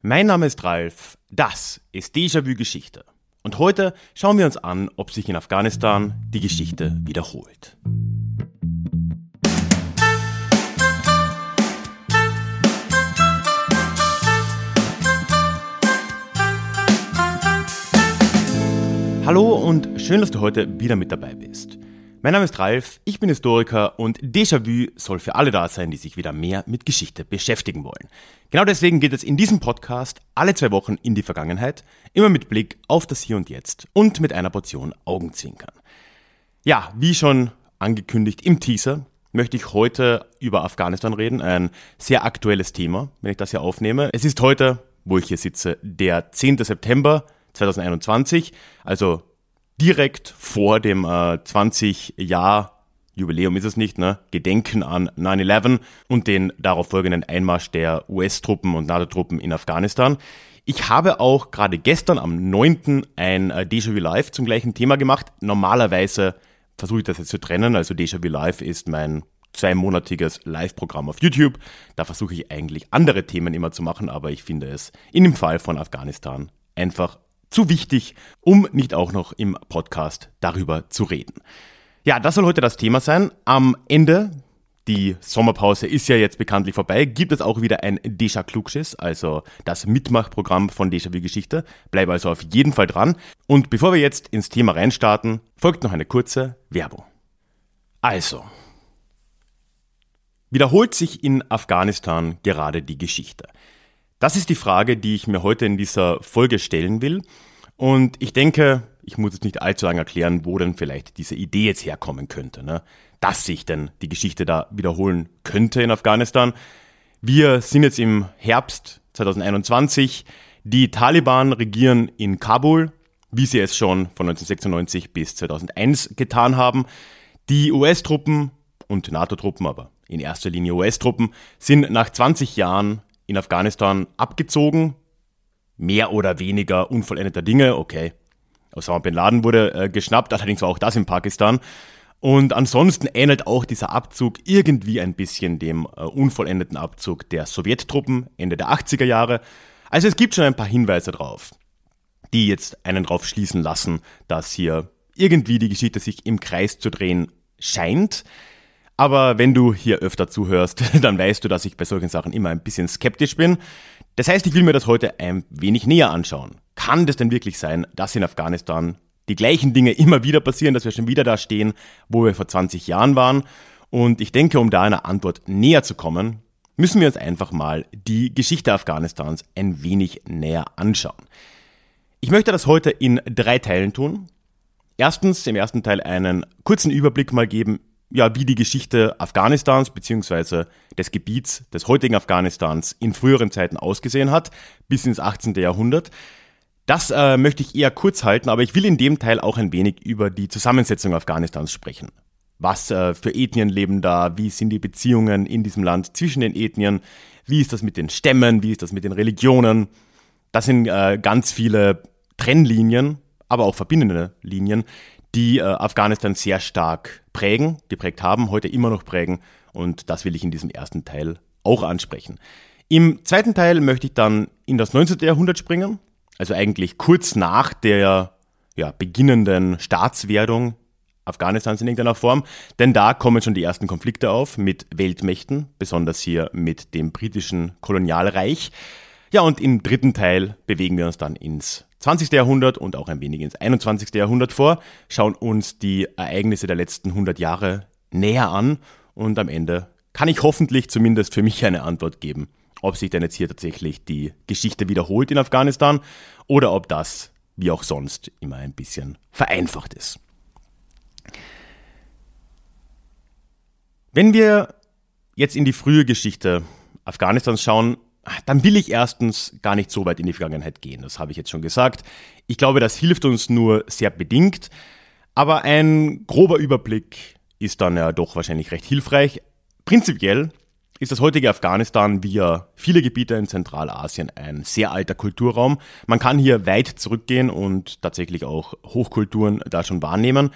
Mein Name ist Ralf, das ist Déjà-vu Geschichte. Und heute schauen wir uns an, ob sich in Afghanistan die Geschichte wiederholt. Hallo und schön, dass du heute wieder mit dabei bist. Mein Name ist Ralf, ich bin Historiker und Déjà-vu soll für alle da sein, die sich wieder mehr mit Geschichte beschäftigen wollen. Genau deswegen geht es in diesem Podcast alle zwei Wochen in die Vergangenheit, immer mit Blick auf das Hier und Jetzt und mit einer Portion Augenzwinkern. Ja, wie schon angekündigt im Teaser, möchte ich heute über Afghanistan reden, ein sehr aktuelles Thema, wenn ich das hier aufnehme. Es ist heute, wo ich hier sitze, der 10. September 2021, also direkt vor dem äh, 20 Jahr Jubiläum ist es nicht, ne? Gedenken an 9-11 und den darauf folgenden Einmarsch der US-Truppen und NATO-Truppen in Afghanistan. Ich habe auch gerade gestern am 9. ein äh, Déjà-vu Live zum gleichen Thema gemacht. Normalerweise versuche ich das jetzt zu trennen. Also Déjà-vu Live ist mein zweimonatiges Live-Programm auf YouTube. Da versuche ich eigentlich andere Themen immer zu machen, aber ich finde es in dem Fall von Afghanistan einfach zu wichtig, um nicht auch noch im Podcast darüber zu reden. Ja, das soll heute das Thema sein. Am Ende, die Sommerpause ist ja jetzt bekanntlich vorbei, gibt es auch wieder ein Deja Klugschiss, also das Mitmachprogramm von Deja Vu Geschichte. Bleib also auf jeden Fall dran. Und bevor wir jetzt ins Thema reinstarten, folgt noch eine kurze Werbung. Also, wiederholt sich in Afghanistan gerade die Geschichte? Das ist die Frage, die ich mir heute in dieser Folge stellen will. Und ich denke, ich muss jetzt nicht allzu lange erklären, wo denn vielleicht diese Idee jetzt herkommen könnte, ne? dass sich denn die Geschichte da wiederholen könnte in Afghanistan. Wir sind jetzt im Herbst 2021. Die Taliban regieren in Kabul, wie sie es schon von 1996 bis 2001 getan haben. Die US-Truppen und NATO-Truppen, aber in erster Linie US-Truppen, sind nach 20 Jahren in Afghanistan abgezogen. Mehr oder weniger unvollendeter Dinge, okay. Osama Bin Laden wurde äh, geschnappt, allerdings war auch das in Pakistan. Und ansonsten ähnelt auch dieser Abzug irgendwie ein bisschen dem äh, unvollendeten Abzug der Sowjettruppen Ende der 80er Jahre. Also es gibt schon ein paar Hinweise drauf, die jetzt einen drauf schließen lassen, dass hier irgendwie die Geschichte sich im Kreis zu drehen scheint. Aber wenn du hier öfter zuhörst, dann weißt du, dass ich bei solchen Sachen immer ein bisschen skeptisch bin. Das heißt, ich will mir das heute ein wenig näher anschauen. Kann das denn wirklich sein, dass in Afghanistan die gleichen Dinge immer wieder passieren, dass wir schon wieder da stehen, wo wir vor 20 Jahren waren? Und ich denke, um da einer Antwort näher zu kommen, müssen wir uns einfach mal die Geschichte Afghanistans ein wenig näher anschauen. Ich möchte das heute in drei Teilen tun. Erstens im ersten Teil einen kurzen Überblick mal geben ja, wie die Geschichte Afghanistans bzw. des Gebiets des heutigen Afghanistans in früheren Zeiten ausgesehen hat, bis ins 18. Jahrhundert. Das äh, möchte ich eher kurz halten, aber ich will in dem Teil auch ein wenig über die Zusammensetzung Afghanistans sprechen. Was äh, für Ethnien leben da? Wie sind die Beziehungen in diesem Land zwischen den Ethnien? Wie ist das mit den Stämmen? Wie ist das mit den Religionen? Das sind äh, ganz viele Trennlinien, aber auch verbindende Linien, die äh, Afghanistan sehr stark prägen, geprägt haben, heute immer noch prägen. Und das will ich in diesem ersten Teil auch ansprechen. Im zweiten Teil möchte ich dann in das 19. Jahrhundert springen, also eigentlich kurz nach der ja, beginnenden Staatswerdung Afghanistans in irgendeiner Form, denn da kommen schon die ersten Konflikte auf mit Weltmächten, besonders hier mit dem britischen Kolonialreich. Ja, und im dritten Teil bewegen wir uns dann ins 20. Jahrhundert und auch ein wenig ins 21. Jahrhundert vor, schauen uns die Ereignisse der letzten 100 Jahre näher an und am Ende kann ich hoffentlich zumindest für mich eine Antwort geben, ob sich denn jetzt hier tatsächlich die Geschichte wiederholt in Afghanistan oder ob das, wie auch sonst, immer ein bisschen vereinfacht ist. Wenn wir jetzt in die frühe Geschichte Afghanistans schauen, dann will ich erstens gar nicht so weit in die Vergangenheit gehen. Das habe ich jetzt schon gesagt. Ich glaube, das hilft uns nur sehr bedingt. Aber ein grober Überblick ist dann ja doch wahrscheinlich recht hilfreich. Prinzipiell ist das heutige Afghanistan wie ja viele Gebiete in Zentralasien ein sehr alter Kulturraum. Man kann hier weit zurückgehen und tatsächlich auch Hochkulturen da schon wahrnehmen.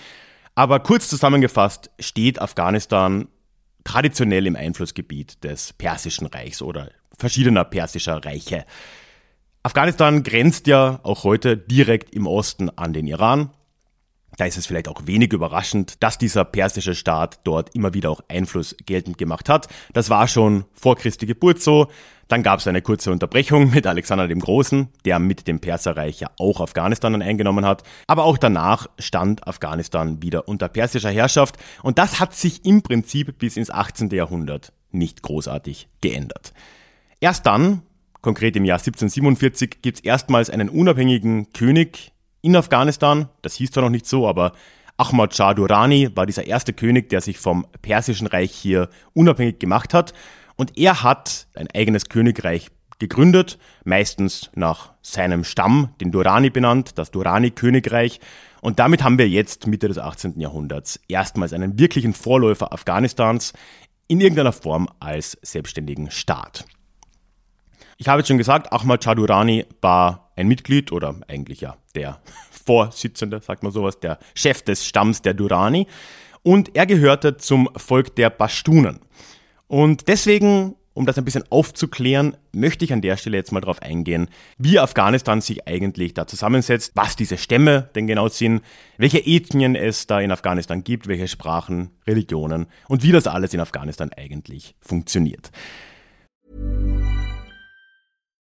Aber kurz zusammengefasst steht Afghanistan traditionell im Einflussgebiet des Persischen Reichs oder verschiedener persischer Reiche. Afghanistan grenzt ja auch heute direkt im Osten an den Iran. Da ist es vielleicht auch wenig überraschend, dass dieser persische Staat dort immer wieder auch Einfluss geltend gemacht hat. Das war schon vor Christi Geburt so. Dann gab es eine kurze Unterbrechung mit Alexander dem Großen, der mit dem Perserreich ja auch Afghanistan dann eingenommen hat. Aber auch danach stand Afghanistan wieder unter persischer Herrschaft und das hat sich im Prinzip bis ins 18. Jahrhundert nicht großartig geändert. Erst dann, konkret im Jahr 1747, gibt es erstmals einen unabhängigen König in Afghanistan. Das hieß zwar noch nicht so, aber Ahmad Shah Durrani war dieser erste König, der sich vom Persischen Reich hier unabhängig gemacht hat. Und er hat ein eigenes Königreich gegründet, meistens nach seinem Stamm, den Durrani benannt, das Durrani-Königreich. Und damit haben wir jetzt Mitte des 18. Jahrhunderts erstmals einen wirklichen Vorläufer Afghanistans in irgendeiner Form als selbstständigen Staat. Ich habe jetzt schon gesagt, Ahmad Shah Durrani war ein Mitglied oder eigentlich ja der Vorsitzende, sagt man sowas, der Chef des Stamms der Durrani. Und er gehörte zum Volk der Pashtunen. Und deswegen, um das ein bisschen aufzuklären, möchte ich an der Stelle jetzt mal darauf eingehen, wie Afghanistan sich eigentlich da zusammensetzt, was diese Stämme denn genau sind, welche Ethnien es da in Afghanistan gibt, welche Sprachen, Religionen und wie das alles in Afghanistan eigentlich funktioniert.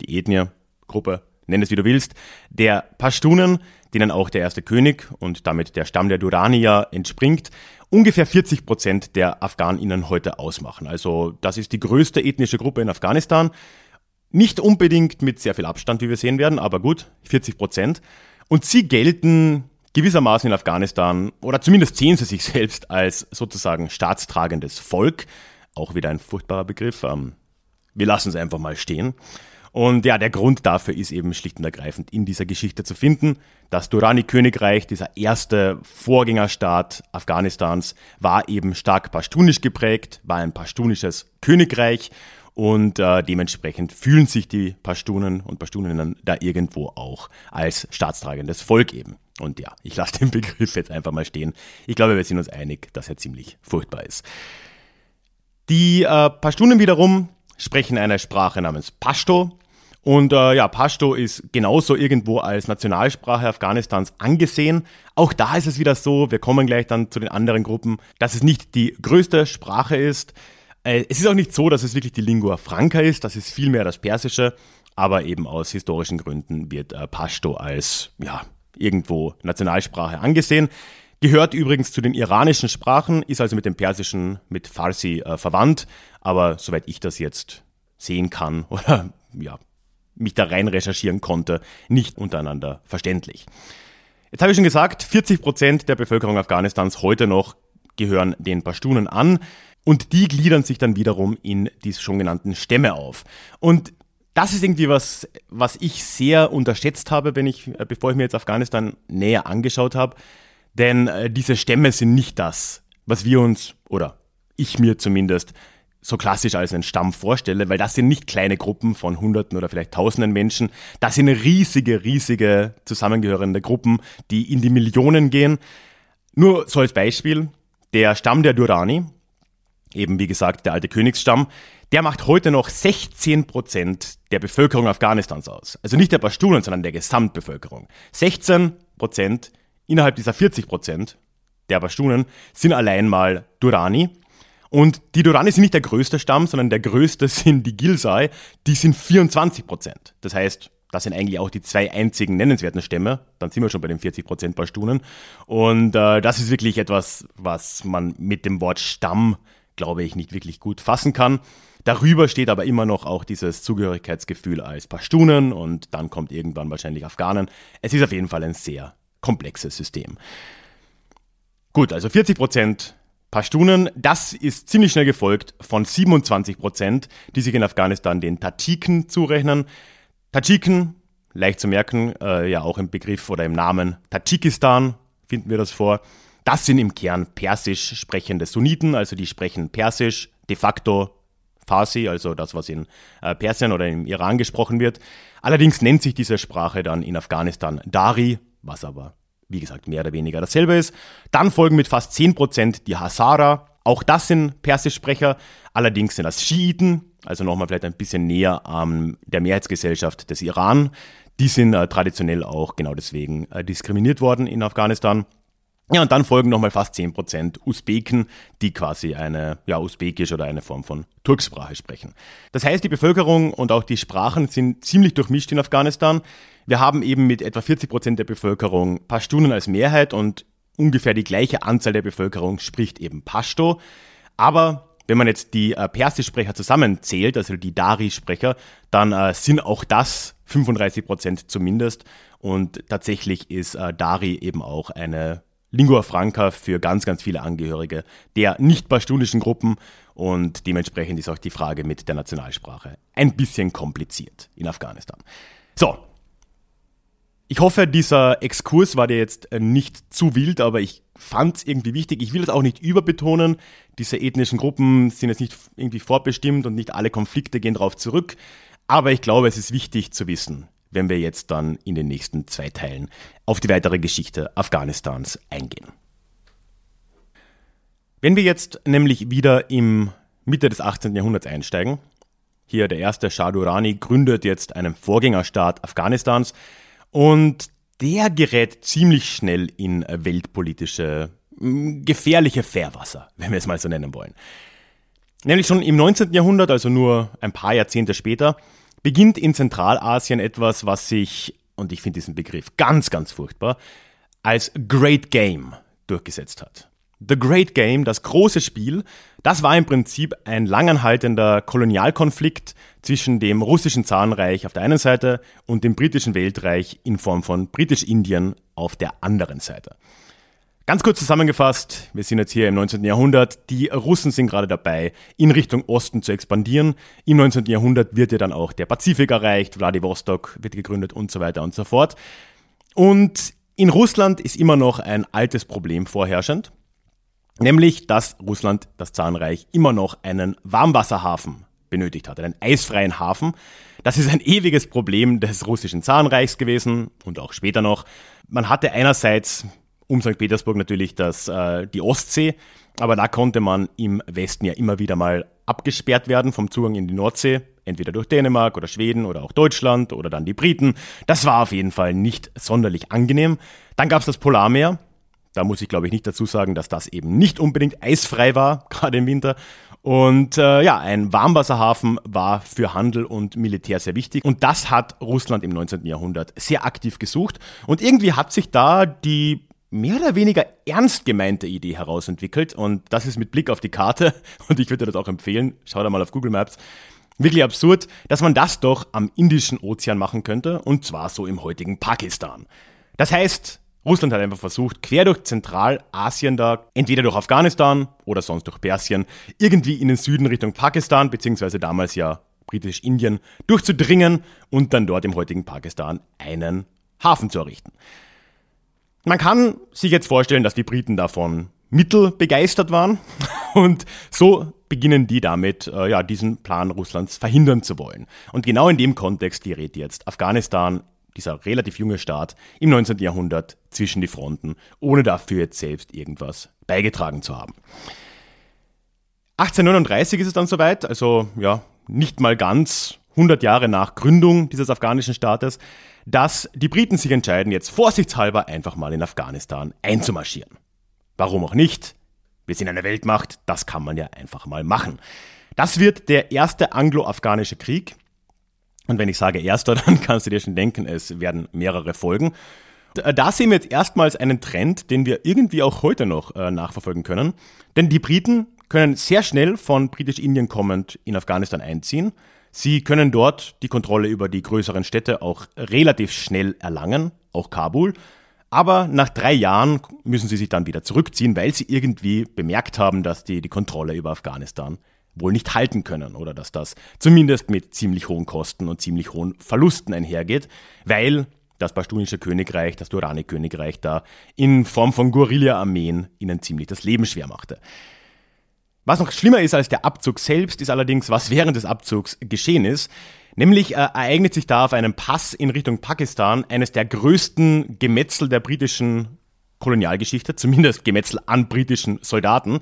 die Ethnie, Gruppe, nenn es wie du willst, der Pashtunen, denen auch der erste König und damit der Stamm der Duranier entspringt, ungefähr 40 Prozent der Afghaninnen heute ausmachen. Also das ist die größte ethnische Gruppe in Afghanistan. Nicht unbedingt mit sehr viel Abstand, wie wir sehen werden, aber gut, 40 Prozent. Und sie gelten gewissermaßen in Afghanistan, oder zumindest sehen sie sich selbst als sozusagen staatstragendes Volk. Auch wieder ein furchtbarer Begriff. Ähm, wir lassen es einfach mal stehen. Und ja, der Grund dafür ist eben schlicht und ergreifend in dieser Geschichte zu finden. Das Durrani-Königreich, dieser erste Vorgängerstaat Afghanistans, war eben stark pashtunisch geprägt, war ein pashtunisches Königreich und äh, dementsprechend fühlen sich die Pashtunen und Pashtuninnen da irgendwo auch als staatstragendes Volk eben. Und ja, ich lasse den Begriff jetzt einfach mal stehen. Ich glaube, wir sind uns einig, dass er ziemlich furchtbar ist. Die äh, Pashtunen wiederum sprechen eine Sprache namens Pashto. Und äh, ja, Pashto ist genauso irgendwo als Nationalsprache Afghanistans angesehen. Auch da ist es wieder so, wir kommen gleich dann zu den anderen Gruppen, dass es nicht die größte Sprache ist. Äh, es ist auch nicht so, dass es wirklich die Lingua Franca ist, das ist vielmehr das Persische, aber eben aus historischen Gründen wird äh, Pashto als ja, irgendwo Nationalsprache angesehen. Gehört übrigens zu den iranischen Sprachen, ist also mit dem Persischen, mit Farsi äh, verwandt, aber soweit ich das jetzt sehen kann oder ja, mich da rein recherchieren konnte, nicht untereinander verständlich. Jetzt habe ich schon gesagt, 40 Prozent der Bevölkerung Afghanistans heute noch gehören den Pashtunen an und die gliedern sich dann wiederum in die schon genannten Stämme auf. Und das ist irgendwie was, was ich sehr unterschätzt habe, wenn ich, äh, bevor ich mir jetzt Afghanistan näher angeschaut habe. Denn äh, diese Stämme sind nicht das, was wir uns, oder ich mir zumindest, so klassisch als einen Stamm vorstelle, weil das sind nicht kleine Gruppen von Hunderten oder vielleicht Tausenden Menschen. Das sind riesige, riesige zusammengehörende Gruppen, die in die Millionen gehen. Nur so als Beispiel, der Stamm der Durrani, eben wie gesagt der alte Königsstamm, der macht heute noch 16 Prozent der Bevölkerung Afghanistans aus. Also nicht der Pashtunen, sondern der Gesamtbevölkerung. 16 Prozent innerhalb dieser 40 Prozent der Pashtunen sind allein mal Durrani. Und die Durrani sind nicht der größte Stamm, sondern der größte sind die Gilsai. Die sind 24 Prozent. Das heißt, das sind eigentlich auch die zwei einzigen nennenswerten Stämme. Dann sind wir schon bei den 40 Prozent Pashtunen. Und äh, das ist wirklich etwas, was man mit dem Wort Stamm, glaube ich, nicht wirklich gut fassen kann. Darüber steht aber immer noch auch dieses Zugehörigkeitsgefühl als Pashtunen und dann kommt irgendwann wahrscheinlich Afghanen. Es ist auf jeden Fall ein sehr komplexes System. Gut, also 40 Prozent Pashtunen. Das ist ziemlich schnell gefolgt von 27 Prozent, die sich in Afghanistan den Tadschiken zurechnen. Tadschiken, leicht zu merken, äh, ja auch im Begriff oder im Namen Tadschikistan finden wir das vor. Das sind im Kern persisch sprechende Sunniten, also die sprechen persisch, de facto Farsi, also das, was in äh, Persien oder im Iran gesprochen wird. Allerdings nennt sich diese Sprache dann in Afghanistan Dari, was aber, wie gesagt, mehr oder weniger dasselbe ist. Dann folgen mit fast 10% die Hazara. Auch das sind Persischsprecher. Allerdings sind das Schiiten, also nochmal vielleicht ein bisschen näher an der Mehrheitsgesellschaft des Iran. Die sind äh, traditionell auch genau deswegen äh, diskriminiert worden in Afghanistan. Ja, und dann folgen nochmal fast 10% Usbeken, die quasi eine, ja, Usbekisch oder eine Form von Turksprache sprechen. Das heißt, die Bevölkerung und auch die Sprachen sind ziemlich durchmischt in Afghanistan. Wir haben eben mit etwa 40% der Bevölkerung Pashtunen als Mehrheit und ungefähr die gleiche Anzahl der Bevölkerung spricht eben Pashto. Aber wenn man jetzt die äh, Persischsprecher zusammenzählt, also die Dari-Sprecher, dann äh, sind auch das 35% zumindest. Und tatsächlich ist äh, Dari eben auch eine Lingua Franca für ganz, ganz viele Angehörige der nicht pastunischen Gruppen und dementsprechend ist auch die Frage mit der Nationalsprache ein bisschen kompliziert in Afghanistan. So. Ich hoffe, dieser Exkurs war dir jetzt äh, nicht zu wild, aber ich fand es irgendwie wichtig. Ich will es auch nicht überbetonen. Diese ethnischen Gruppen sind jetzt nicht irgendwie vorbestimmt und nicht alle Konflikte gehen darauf zurück. Aber ich glaube, es ist wichtig zu wissen, wenn wir jetzt dann in den nächsten zwei Teilen auf die weitere Geschichte Afghanistans eingehen. Wenn wir jetzt nämlich wieder im Mitte des 18. Jahrhunderts einsteigen, hier der erste Shah Durrani gründet jetzt einen Vorgängerstaat Afghanistans und der gerät ziemlich schnell in weltpolitische gefährliche Fährwasser, wenn wir es mal so nennen wollen. Nämlich schon im 19. Jahrhundert, also nur ein paar Jahrzehnte später, beginnt in Zentralasien etwas, was sich, und ich finde diesen Begriff ganz, ganz furchtbar, als Great Game durchgesetzt hat. The Great Game, das große Spiel, das war im Prinzip ein langanhaltender Kolonialkonflikt zwischen dem russischen Zarenreich auf der einen Seite und dem britischen Weltreich in Form von Britisch-Indien auf der anderen Seite. Ganz kurz zusammengefasst, wir sind jetzt hier im 19. Jahrhundert. Die Russen sind gerade dabei, in Richtung Osten zu expandieren. Im 19. Jahrhundert wird ja dann auch der Pazifik erreicht, Vladivostok wird gegründet und so weiter und so fort. Und in Russland ist immer noch ein altes Problem vorherrschend, nämlich dass Russland, das Zahnreich, immer noch einen Warmwasserhafen benötigt hat, einen eisfreien Hafen. Das ist ein ewiges Problem des russischen Zahnreichs gewesen und auch später noch. Man hatte einerseits um St. Petersburg natürlich das, äh, die Ostsee, aber da konnte man im Westen ja immer wieder mal abgesperrt werden vom Zugang in die Nordsee, entweder durch Dänemark oder Schweden oder auch Deutschland oder dann die Briten. Das war auf jeden Fall nicht sonderlich angenehm. Dann gab es das Polarmeer. Da muss ich glaube ich nicht dazu sagen, dass das eben nicht unbedingt eisfrei war, gerade im Winter. Und äh, ja, ein Warmwasserhafen war für Handel und Militär sehr wichtig. Und das hat Russland im 19. Jahrhundert sehr aktiv gesucht. Und irgendwie hat sich da die mehr oder weniger ernst gemeinte Idee herausentwickelt und das ist mit Blick auf die Karte und ich würde das auch empfehlen, schau da mal auf Google Maps, wirklich absurd, dass man das doch am Indischen Ozean machen könnte und zwar so im heutigen Pakistan. Das heißt, Russland hat einfach versucht, quer durch Zentralasien da, entweder durch Afghanistan oder sonst durch Persien, irgendwie in den Süden Richtung Pakistan, beziehungsweise damals ja britisch-Indien, durchzudringen und dann dort im heutigen Pakistan einen Hafen zu errichten. Man kann sich jetzt vorstellen, dass die Briten davon mittel begeistert waren und so beginnen die damit, äh, ja, diesen Plan Russlands verhindern zu wollen. Und genau in dem Kontext gerät jetzt Afghanistan, dieser relativ junge Staat, im 19. Jahrhundert zwischen die Fronten, ohne dafür jetzt selbst irgendwas beigetragen zu haben. 1839 ist es dann soweit, also ja, nicht mal ganz 100 Jahre nach Gründung dieses afghanischen Staates, dass die Briten sich entscheiden, jetzt vorsichtshalber einfach mal in Afghanistan einzumarschieren. Warum auch nicht? Wir sind eine Weltmacht, das kann man ja einfach mal machen. Das wird der erste anglo-afghanische Krieg. Und wenn ich sage erster, dann kannst du dir schon denken, es werden mehrere Folgen. Da sehen wir jetzt erstmals einen Trend, den wir irgendwie auch heute noch äh, nachverfolgen können. Denn die Briten können sehr schnell von Britisch-Indien kommend in Afghanistan einziehen. Sie können dort die Kontrolle über die größeren Städte auch relativ schnell erlangen, auch Kabul. Aber nach drei Jahren müssen sie sich dann wieder zurückziehen, weil sie irgendwie bemerkt haben, dass die die Kontrolle über Afghanistan wohl nicht halten können oder dass das zumindest mit ziemlich hohen Kosten und ziemlich hohen Verlusten einhergeht, weil das Pashtunische Königreich, das Durrani-Königreich da in Form von Guerilla-Armeen ihnen ziemlich das Leben schwer machte. Was noch schlimmer ist als der Abzug selbst, ist allerdings, was während des Abzugs geschehen ist. Nämlich äh, ereignet sich da auf einem Pass in Richtung Pakistan eines der größten Gemetzel der britischen Kolonialgeschichte, zumindest Gemetzel an britischen Soldaten.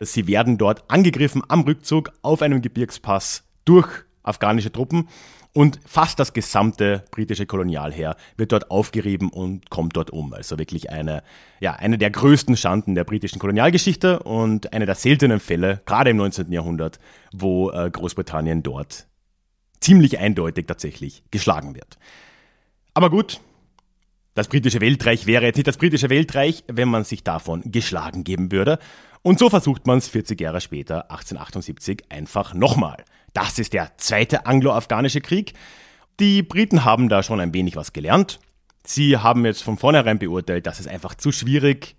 Sie werden dort angegriffen am Rückzug auf einem Gebirgspass durch afghanische Truppen und fast das gesamte britische Kolonialheer wird dort aufgerieben und kommt dort um. Also wirklich eine, ja, eine der größten Schanden der britischen Kolonialgeschichte und eine der seltenen Fälle, gerade im 19. Jahrhundert, wo äh, Großbritannien dort ziemlich eindeutig tatsächlich geschlagen wird. Aber gut, das britische Weltreich wäre jetzt nicht das britische Weltreich, wenn man sich davon geschlagen geben würde. Und so versucht man es 40 Jahre später, 1878, einfach nochmal. Das ist der zweite anglo-afghanische Krieg. Die Briten haben da schon ein wenig was gelernt. Sie haben jetzt von vornherein beurteilt, dass es einfach zu schwierig,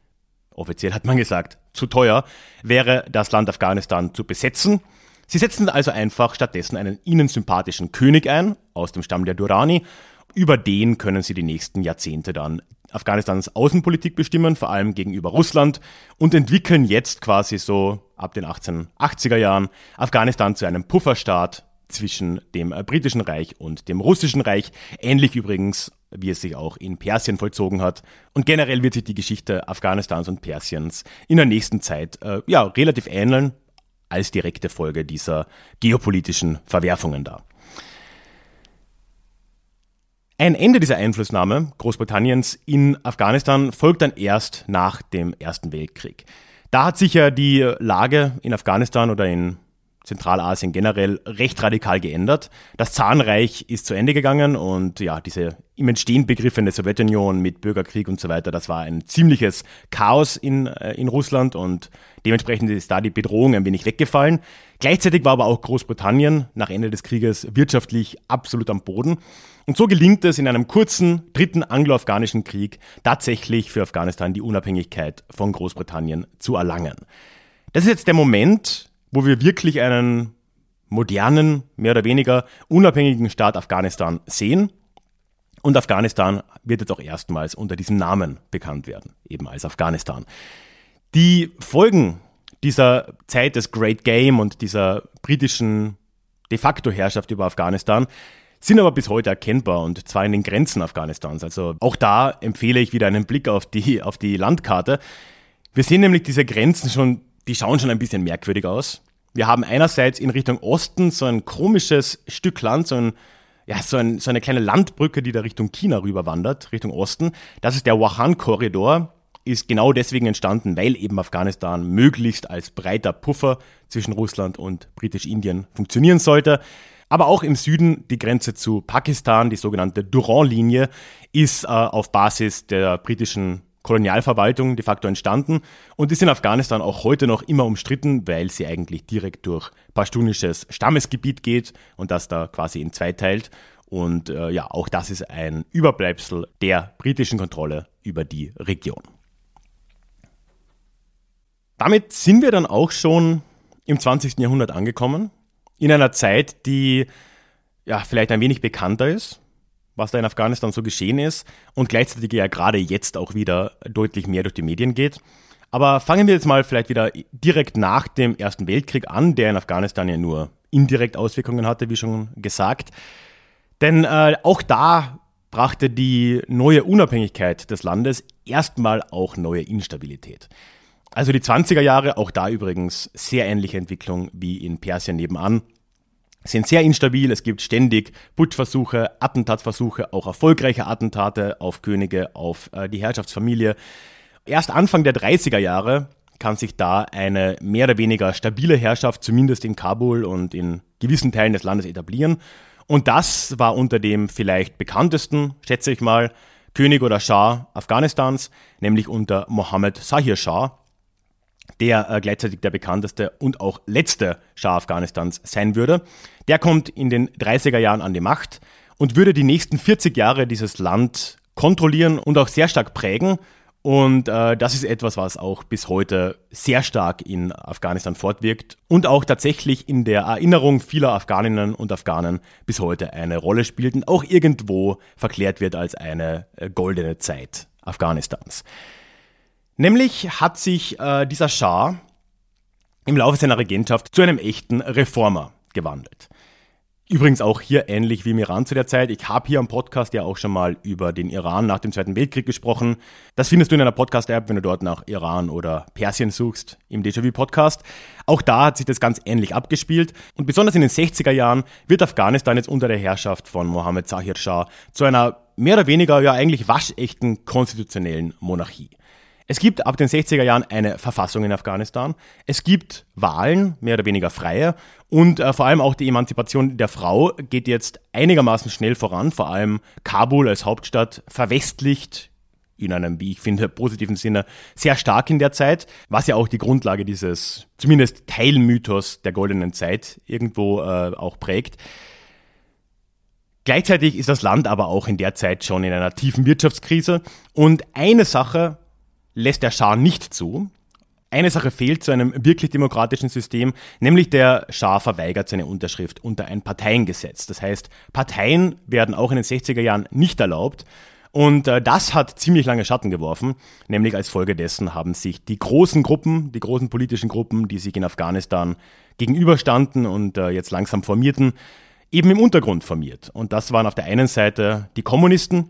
offiziell hat man gesagt, zu teuer wäre, das Land Afghanistan zu besetzen. Sie setzen also einfach stattdessen einen ihnen sympathischen König ein, aus dem Stamm der Durrani. Über den können sie die nächsten Jahrzehnte dann Afghanistans Außenpolitik bestimmen, vor allem gegenüber Russland, und entwickeln jetzt quasi so ab den 1880er Jahren Afghanistan zu einem Pufferstaat zwischen dem äh, britischen Reich und dem russischen Reich. Ähnlich übrigens, wie es sich auch in Persien vollzogen hat. Und generell wird sich die Geschichte Afghanistans und Persiens in der nächsten Zeit äh, ja, relativ ähneln als direkte Folge dieser geopolitischen Verwerfungen da. Ein Ende dieser Einflussnahme Großbritanniens in Afghanistan folgt dann erst nach dem Ersten Weltkrieg. Da hat sich ja die Lage in Afghanistan oder in Zentralasien generell recht radikal geändert. Das Zahnreich ist zu Ende gegangen und ja, diese im Entstehen begriffene Sowjetunion mit Bürgerkrieg und so weiter, das war ein ziemliches Chaos in, äh, in Russland und dementsprechend ist da die Bedrohung ein wenig weggefallen. Gleichzeitig war aber auch Großbritannien nach Ende des Krieges wirtschaftlich absolut am Boden. Und so gelingt es in einem kurzen dritten anglo-afghanischen Krieg tatsächlich für Afghanistan die Unabhängigkeit von Großbritannien zu erlangen. Das ist jetzt der Moment, wo wir wirklich einen modernen, mehr oder weniger unabhängigen Staat Afghanistan sehen. Und Afghanistan wird jetzt auch erstmals unter diesem Namen bekannt werden, eben als Afghanistan. Die Folgen dieser Zeit des Great Game und dieser britischen de facto Herrschaft über Afghanistan sind aber bis heute erkennbar und zwar in den Grenzen Afghanistans. Also auch da empfehle ich wieder einen Blick auf die, auf die Landkarte. Wir sehen nämlich diese Grenzen schon, die schauen schon ein bisschen merkwürdig aus. Wir haben einerseits in Richtung Osten so ein komisches Stück Land, so, ein, ja, so, ein, so eine kleine Landbrücke, die da Richtung China rüberwandert, Richtung Osten. Das ist der Wahan-Korridor, ist genau deswegen entstanden, weil eben Afghanistan möglichst als breiter Puffer zwischen Russland und Britisch-Indien funktionieren sollte. Aber auch im Süden die Grenze zu Pakistan, die sogenannte Durand-Linie, ist äh, auf Basis der britischen Kolonialverwaltung de facto entstanden und ist in Afghanistan auch heute noch immer umstritten, weil sie eigentlich direkt durch pashtunisches Stammesgebiet geht und das da quasi in zwei teilt. Und äh, ja, auch das ist ein Überbleibsel der britischen Kontrolle über die Region. Damit sind wir dann auch schon im 20. Jahrhundert angekommen in einer Zeit, die ja vielleicht ein wenig bekannter ist, was da in Afghanistan so geschehen ist und gleichzeitig ja gerade jetzt auch wieder deutlich mehr durch die Medien geht. Aber fangen wir jetzt mal vielleicht wieder direkt nach dem Ersten Weltkrieg an, der in Afghanistan ja nur indirekt Auswirkungen hatte, wie schon gesagt. Denn äh, auch da brachte die neue Unabhängigkeit des Landes erstmal auch neue Instabilität. Also die 20er Jahre, auch da übrigens sehr ähnliche Entwicklung wie in Persien nebenan, sind sehr instabil. Es gibt ständig Putschversuche, Attentatsversuche, auch erfolgreiche Attentate auf Könige, auf äh, die Herrschaftsfamilie. Erst Anfang der 30er Jahre kann sich da eine mehr oder weniger stabile Herrschaft, zumindest in Kabul und in gewissen Teilen des Landes etablieren. Und das war unter dem vielleicht bekanntesten, schätze ich mal, König oder Schah Afghanistans, nämlich unter Mohammed Sahir Shah, der äh, gleichzeitig der bekannteste und auch letzte Schah Afghanistans sein würde. Der kommt in den 30er Jahren an die Macht und würde die nächsten 40 Jahre dieses Land kontrollieren und auch sehr stark prägen. Und äh, das ist etwas, was auch bis heute sehr stark in Afghanistan fortwirkt und auch tatsächlich in der Erinnerung vieler Afghaninnen und Afghanen bis heute eine Rolle spielt und auch irgendwo verklärt wird als eine äh, goldene Zeit Afghanistans. Nämlich hat sich äh, dieser Schah im Laufe seiner Regentschaft zu einem echten Reformer gewandelt. Übrigens auch hier ähnlich wie im Iran zu der Zeit. Ich habe hier am Podcast ja auch schon mal über den Iran nach dem Zweiten Weltkrieg gesprochen. Das findest du in einer Podcast-App, wenn du dort nach Iran oder Persien suchst, im Déjà-vu-Podcast. Auch da hat sich das ganz ähnlich abgespielt. Und besonders in den 60er Jahren wird Afghanistan jetzt unter der Herrschaft von Mohammed Zahir Shah zu einer mehr oder weniger ja eigentlich waschechten konstitutionellen Monarchie. Es gibt ab den 60er Jahren eine Verfassung in Afghanistan. Es gibt Wahlen, mehr oder weniger freie. Und äh, vor allem auch die Emanzipation der Frau geht jetzt einigermaßen schnell voran. Vor allem Kabul als Hauptstadt verwestlicht in einem, wie ich finde, positiven Sinne sehr stark in der Zeit, was ja auch die Grundlage dieses zumindest Teilmythos der goldenen Zeit irgendwo äh, auch prägt. Gleichzeitig ist das Land aber auch in der Zeit schon in einer tiefen Wirtschaftskrise. Und eine Sache lässt der Schah nicht zu. Eine Sache fehlt zu einem wirklich demokratischen System, nämlich der Schah verweigert seine Unterschrift unter ein Parteiengesetz. Das heißt, Parteien werden auch in den 60er Jahren nicht erlaubt. Und äh, das hat ziemlich lange Schatten geworfen, nämlich als Folge dessen haben sich die großen Gruppen, die großen politischen Gruppen, die sich in Afghanistan gegenüberstanden und äh, jetzt langsam formierten, eben im Untergrund formiert. Und das waren auf der einen Seite die Kommunisten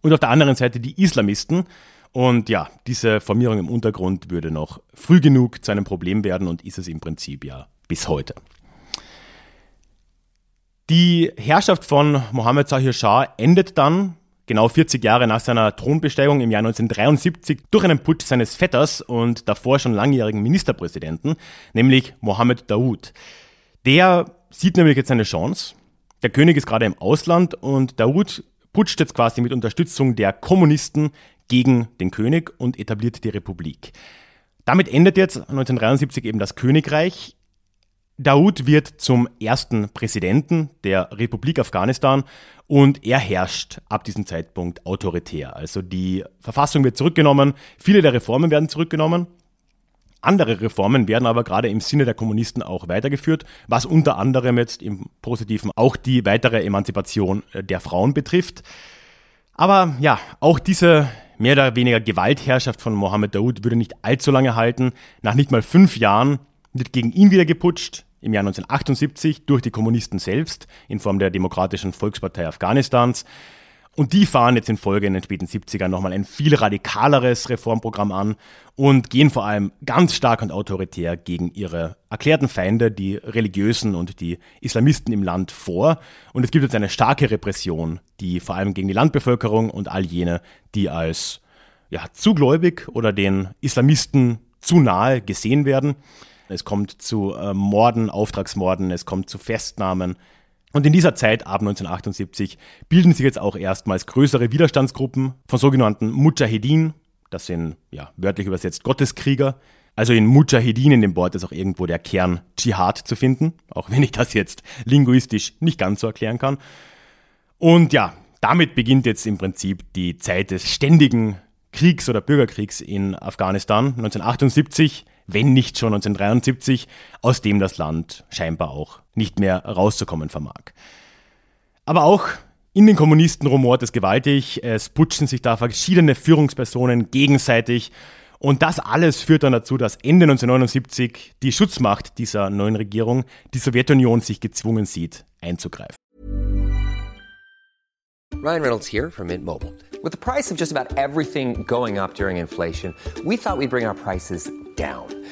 und auf der anderen Seite die Islamisten. Und ja, diese Formierung im Untergrund würde noch früh genug zu einem Problem werden und ist es im Prinzip ja bis heute. Die Herrschaft von Mohammed Zahir Shah endet dann genau 40 Jahre nach seiner Thronbesteigung im Jahr 1973 durch einen Putsch seines Vetters und davor schon langjährigen Ministerpräsidenten, nämlich Mohammed Daoud. Der sieht nämlich jetzt eine Chance. Der König ist gerade im Ausland und Daoud putscht jetzt quasi mit Unterstützung der Kommunisten gegen den König und etabliert die Republik. Damit endet jetzt 1973 eben das Königreich. Daoud wird zum ersten Präsidenten der Republik Afghanistan und er herrscht ab diesem Zeitpunkt autoritär. Also die Verfassung wird zurückgenommen, viele der Reformen werden zurückgenommen. Andere Reformen werden aber gerade im Sinne der Kommunisten auch weitergeführt, was unter anderem jetzt im Positiven auch die weitere Emanzipation der Frauen betrifft. Aber ja, auch diese mehr oder weniger Gewaltherrschaft von Mohammed Daoud würde nicht allzu lange halten. Nach nicht mal fünf Jahren wird gegen ihn wieder geputscht, im Jahr 1978 durch die Kommunisten selbst in Form der Demokratischen Volkspartei Afghanistans. Und die fahren jetzt in Folge in den späten 70ern nochmal ein viel radikaleres Reformprogramm an und gehen vor allem ganz stark und autoritär gegen ihre erklärten Feinde, die Religiösen und die Islamisten im Land vor. Und es gibt jetzt eine starke Repression, die vor allem gegen die Landbevölkerung und all jene, die als ja, zu gläubig oder den Islamisten zu nahe gesehen werden. Es kommt zu äh, Morden, Auftragsmorden, es kommt zu Festnahmen, und in dieser Zeit, ab 1978, bilden sich jetzt auch erstmals größere Widerstandsgruppen von sogenannten Mujahedin. Das sind, ja, wörtlich übersetzt Gotteskrieger. Also in Mujahedin in dem Wort ist auch irgendwo der Kern Dschihad zu finden, auch wenn ich das jetzt linguistisch nicht ganz so erklären kann. Und ja, damit beginnt jetzt im Prinzip die Zeit des ständigen Kriegs oder Bürgerkriegs in Afghanistan. 1978 wenn nicht schon 1973, aus dem das Land scheinbar auch nicht mehr rauszukommen vermag. Aber auch in den Kommunisten rumort es gewaltig, es putschen sich da verschiedene Führungspersonen gegenseitig und das alles führt dann dazu, dass Ende 1979 die Schutzmacht dieser neuen Regierung, die Sowjetunion, sich gezwungen sieht, einzugreifen. Ryan Reynolds here from Mint Mobile. With the price of just about everything going up during inflation, we thought we'd bring our prices down.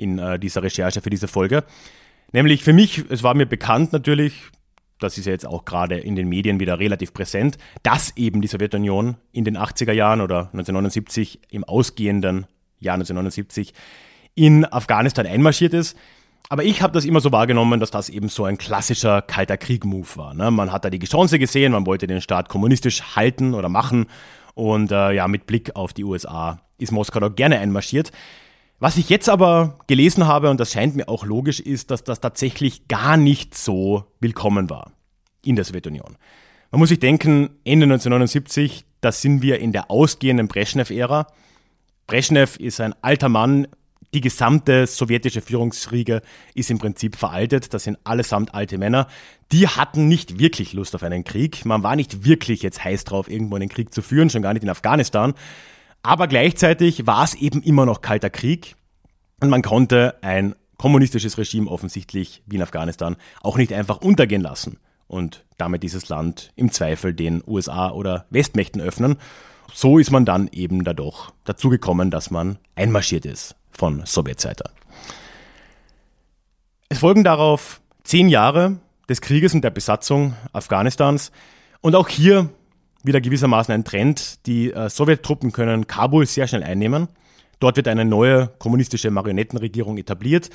in äh, dieser Recherche für diese Folge. Nämlich für mich, es war mir bekannt natürlich, das ist ja jetzt auch gerade in den Medien wieder relativ präsent, dass eben die Sowjetunion in den 80er Jahren oder 1979 im ausgehenden Jahr 1979 in Afghanistan einmarschiert ist. Aber ich habe das immer so wahrgenommen, dass das eben so ein klassischer kalter Krieg-Move war. Ne? Man hat da die Chance gesehen, man wollte den Staat kommunistisch halten oder machen. Und äh, ja, mit Blick auf die USA ist Moskau doch gerne einmarschiert. Was ich jetzt aber gelesen habe, und das scheint mir auch logisch, ist, dass das tatsächlich gar nicht so willkommen war in der Sowjetunion. Man muss sich denken, Ende 1979, da sind wir in der ausgehenden Brezhnev-Ära. Brezhnev ist ein alter Mann, die gesamte sowjetische Führungsriege ist im Prinzip veraltet. Das sind allesamt alte Männer. Die hatten nicht wirklich Lust auf einen Krieg. Man war nicht wirklich jetzt heiß drauf, irgendwo einen Krieg zu führen, schon gar nicht in Afghanistan. Aber gleichzeitig war es eben immer noch kalter Krieg und man konnte ein kommunistisches Regime offensichtlich wie in Afghanistan auch nicht einfach untergehen lassen und damit dieses Land im Zweifel den USA oder Westmächten öffnen. So ist man dann eben dadurch dazu gekommen, dass man einmarschiert ist von Sowjetseite. Es folgen darauf zehn Jahre des Krieges und der Besatzung Afghanistans und auch hier wieder gewissermaßen ein Trend. Die äh, Sowjettruppen können Kabul sehr schnell einnehmen. Dort wird eine neue kommunistische Marionettenregierung etabliert.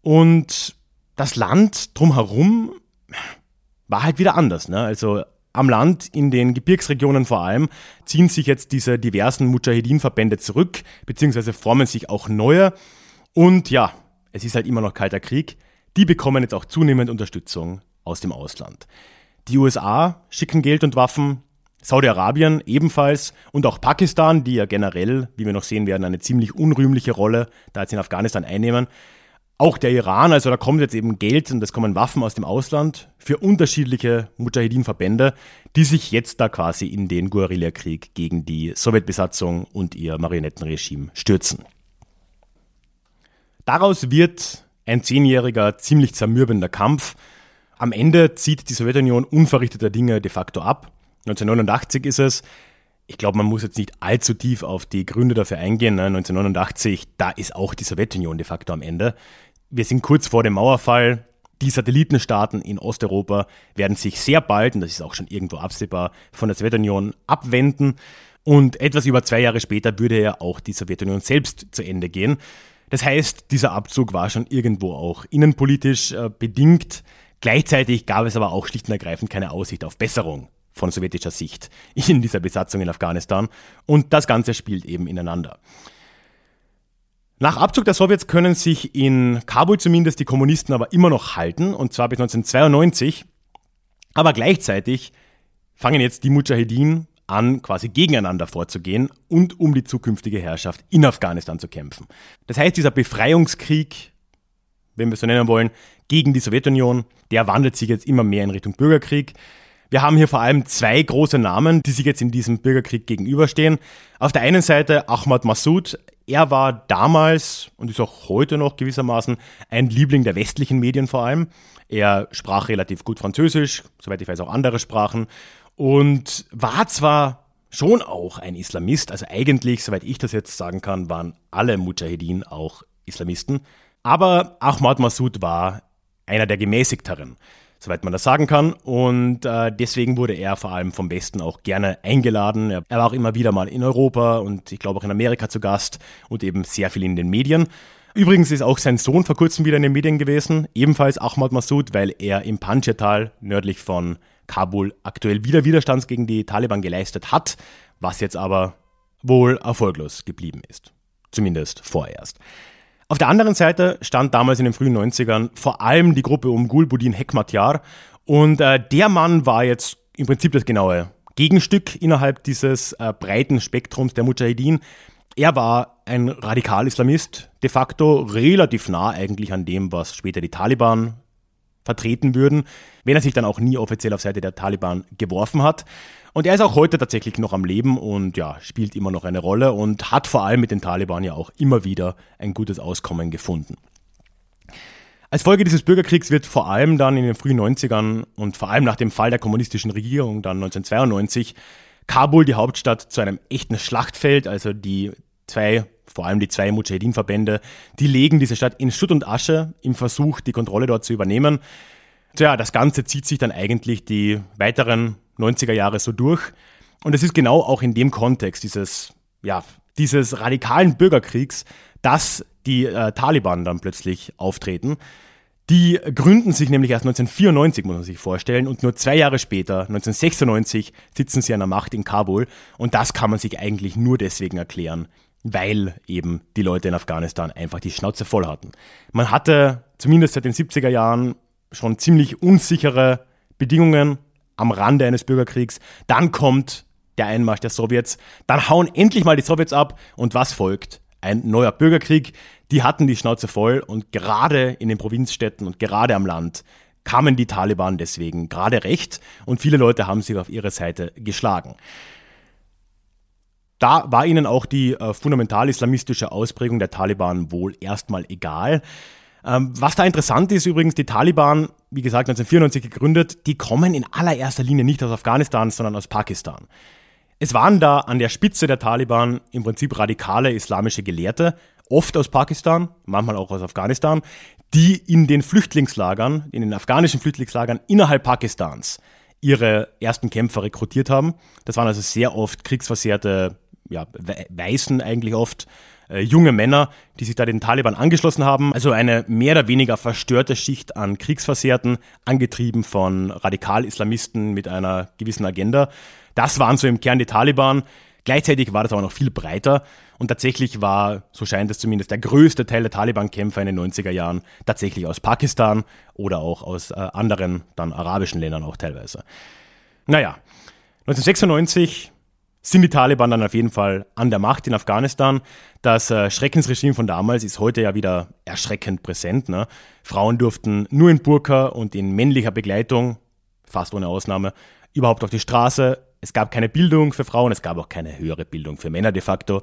Und das Land drumherum war halt wieder anders. Ne? Also am Land, in den Gebirgsregionen vor allem, ziehen sich jetzt diese diversen Mujahedin-Verbände zurück, beziehungsweise formen sich auch neue. Und ja, es ist halt immer noch kalter Krieg. Die bekommen jetzt auch zunehmend Unterstützung aus dem Ausland. Die USA schicken Geld und Waffen, Saudi-Arabien ebenfalls und auch Pakistan, die ja generell, wie wir noch sehen werden, eine ziemlich unrühmliche Rolle da jetzt in Afghanistan einnehmen. Auch der Iran, also da kommt jetzt eben Geld und es kommen Waffen aus dem Ausland für unterschiedliche Mujahideen-Verbände, die sich jetzt da quasi in den Guerillakrieg gegen die Sowjetbesatzung und ihr Marionettenregime stürzen. Daraus wird ein zehnjähriger, ziemlich zermürbender Kampf. Am Ende zieht die Sowjetunion unverrichteter Dinge de facto ab 1989 ist es. Ich glaube, man muss jetzt nicht allzu tief auf die Gründe dafür eingehen. 1989, ne? da ist auch die Sowjetunion de facto am Ende. Wir sind kurz vor dem Mauerfall. Die Satellitenstaaten in Osteuropa werden sich sehr bald, und das ist auch schon irgendwo absehbar, von der Sowjetunion abwenden. Und etwas über zwei Jahre später würde ja auch die Sowjetunion selbst zu Ende gehen. Das heißt, dieser Abzug war schon irgendwo auch innenpolitisch äh, bedingt. Gleichzeitig gab es aber auch schlicht und ergreifend keine Aussicht auf Besserung von sowjetischer Sicht in dieser Besatzung in Afghanistan. Und das Ganze spielt eben ineinander. Nach Abzug der Sowjets können sich in Kabul zumindest die Kommunisten aber immer noch halten, und zwar bis 1992. Aber gleichzeitig fangen jetzt die Mujahedin an, quasi gegeneinander vorzugehen und um die zukünftige Herrschaft in Afghanistan zu kämpfen. Das heißt, dieser Befreiungskrieg, wenn wir es so nennen wollen, gegen die Sowjetunion, der wandelt sich jetzt immer mehr in Richtung Bürgerkrieg. Wir haben hier vor allem zwei große Namen, die sich jetzt in diesem Bürgerkrieg gegenüberstehen. Auf der einen Seite Ahmad Massoud. Er war damals und ist auch heute noch gewissermaßen ein Liebling der westlichen Medien vor allem. Er sprach relativ gut Französisch, soweit ich weiß auch andere Sprachen und war zwar schon auch ein Islamist, also eigentlich, soweit ich das jetzt sagen kann, waren alle Mujahedin auch Islamisten. Aber Ahmad Massoud war einer der gemäßigteren soweit man das sagen kann. Und äh, deswegen wurde er vor allem vom Westen auch gerne eingeladen. Er, er war auch immer wieder mal in Europa und ich glaube auch in Amerika zu Gast und eben sehr viel in den Medien. Übrigens ist auch sein Sohn vor kurzem wieder in den Medien gewesen, ebenfalls Ahmad Massoud, weil er im Panjshir-Tal nördlich von Kabul aktuell wieder Widerstand gegen die Taliban geleistet hat, was jetzt aber wohl erfolglos geblieben ist. Zumindest vorerst. Auf der anderen Seite stand damals in den frühen 90ern vor allem die Gruppe um Gulbuddin Hekmatyar und äh, der Mann war jetzt im Prinzip das genaue Gegenstück innerhalb dieses äh, breiten Spektrums der Mujahideen. Er war ein Radikal-Islamist, de facto relativ nah eigentlich an dem, was später die Taliban vertreten würden, wenn er sich dann auch nie offiziell auf Seite der Taliban geworfen hat. Und er ist auch heute tatsächlich noch am Leben und ja, spielt immer noch eine Rolle und hat vor allem mit den Taliban ja auch immer wieder ein gutes Auskommen gefunden. Als Folge dieses Bürgerkriegs wird vor allem dann in den frühen 90ern und vor allem nach dem Fall der kommunistischen Regierung dann 1992 Kabul, die Hauptstadt, zu einem echten Schlachtfeld. Also die zwei, vor allem die zwei Mujahedin-Verbände, die legen diese Stadt in Schutt und Asche im Versuch, die Kontrolle dort zu übernehmen. Tja, das Ganze zieht sich dann eigentlich die weiteren 90er Jahre so durch. Und es ist genau auch in dem Kontext dieses, ja, dieses radikalen Bürgerkriegs, dass die äh, Taliban dann plötzlich auftreten. Die gründen sich nämlich erst 1994, muss man sich vorstellen, und nur zwei Jahre später, 1996, sitzen sie an der Macht in Kabul. Und das kann man sich eigentlich nur deswegen erklären, weil eben die Leute in Afghanistan einfach die Schnauze voll hatten. Man hatte zumindest seit den 70er Jahren schon ziemlich unsichere Bedingungen am Rande eines Bürgerkriegs. Dann kommt der Einmarsch der Sowjets. Dann hauen endlich mal die Sowjets ab. Und was folgt? Ein neuer Bürgerkrieg, die hatten die Schnauze voll und gerade in den Provinzstädten und gerade am Land kamen die Taliban deswegen gerade recht und viele Leute haben sich auf ihre Seite geschlagen. Da war ihnen auch die äh, fundamental-islamistische Ausprägung der Taliban wohl erstmal egal. Ähm, was da interessant ist übrigens, die Taliban, wie gesagt 1994 gegründet, die kommen in allererster Linie nicht aus Afghanistan, sondern aus Pakistan. Es waren da an der Spitze der Taliban im Prinzip radikale islamische Gelehrte, oft aus Pakistan, manchmal auch aus Afghanistan, die in den Flüchtlingslagern, in den afghanischen Flüchtlingslagern innerhalb Pakistans ihre ersten Kämpfer rekrutiert haben. Das waren also sehr oft kriegsversehrte, ja, Weißen eigentlich oft, äh, junge Männer, die sich da den Taliban angeschlossen haben. Also eine mehr oder weniger verstörte Schicht an Kriegsversehrten, angetrieben von Radikal-Islamisten mit einer gewissen Agenda. Das waren so im Kern die Taliban. Gleichzeitig war das aber noch viel breiter und tatsächlich war, so scheint es zumindest, der größte Teil der Taliban-Kämpfer in den 90er Jahren tatsächlich aus Pakistan oder auch aus äh, anderen, dann arabischen Ländern auch teilweise. Naja, 1996 sind die Taliban dann auf jeden Fall an der Macht in Afghanistan. Das äh, Schreckensregime von damals ist heute ja wieder erschreckend präsent. Ne? Frauen durften nur in Burka und in männlicher Begleitung, fast ohne Ausnahme, überhaupt auf die Straße. Es gab keine Bildung für Frauen, es gab auch keine höhere Bildung für Männer de facto.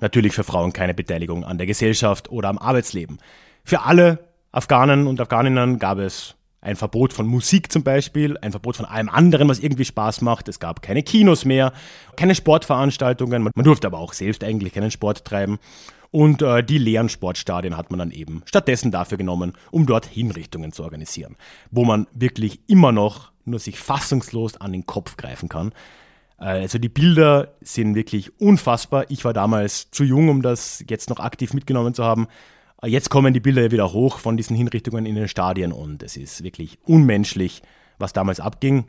Natürlich für Frauen keine Beteiligung an der Gesellschaft oder am Arbeitsleben. Für alle Afghanen und Afghaninnen gab es ein Verbot von Musik zum Beispiel, ein Verbot von allem anderen, was irgendwie Spaß macht. Es gab keine Kinos mehr, keine Sportveranstaltungen. Man durfte aber auch selbst eigentlich keinen Sport treiben. Und äh, die leeren Sportstadien hat man dann eben stattdessen dafür genommen, um dort Hinrichtungen zu organisieren, wo man wirklich immer noch nur sich fassungslos an den Kopf greifen kann. Äh, also die Bilder sind wirklich unfassbar. Ich war damals zu jung, um das jetzt noch aktiv mitgenommen zu haben. Jetzt kommen die Bilder wieder hoch von diesen Hinrichtungen in den Stadien und es ist wirklich unmenschlich, was damals abging.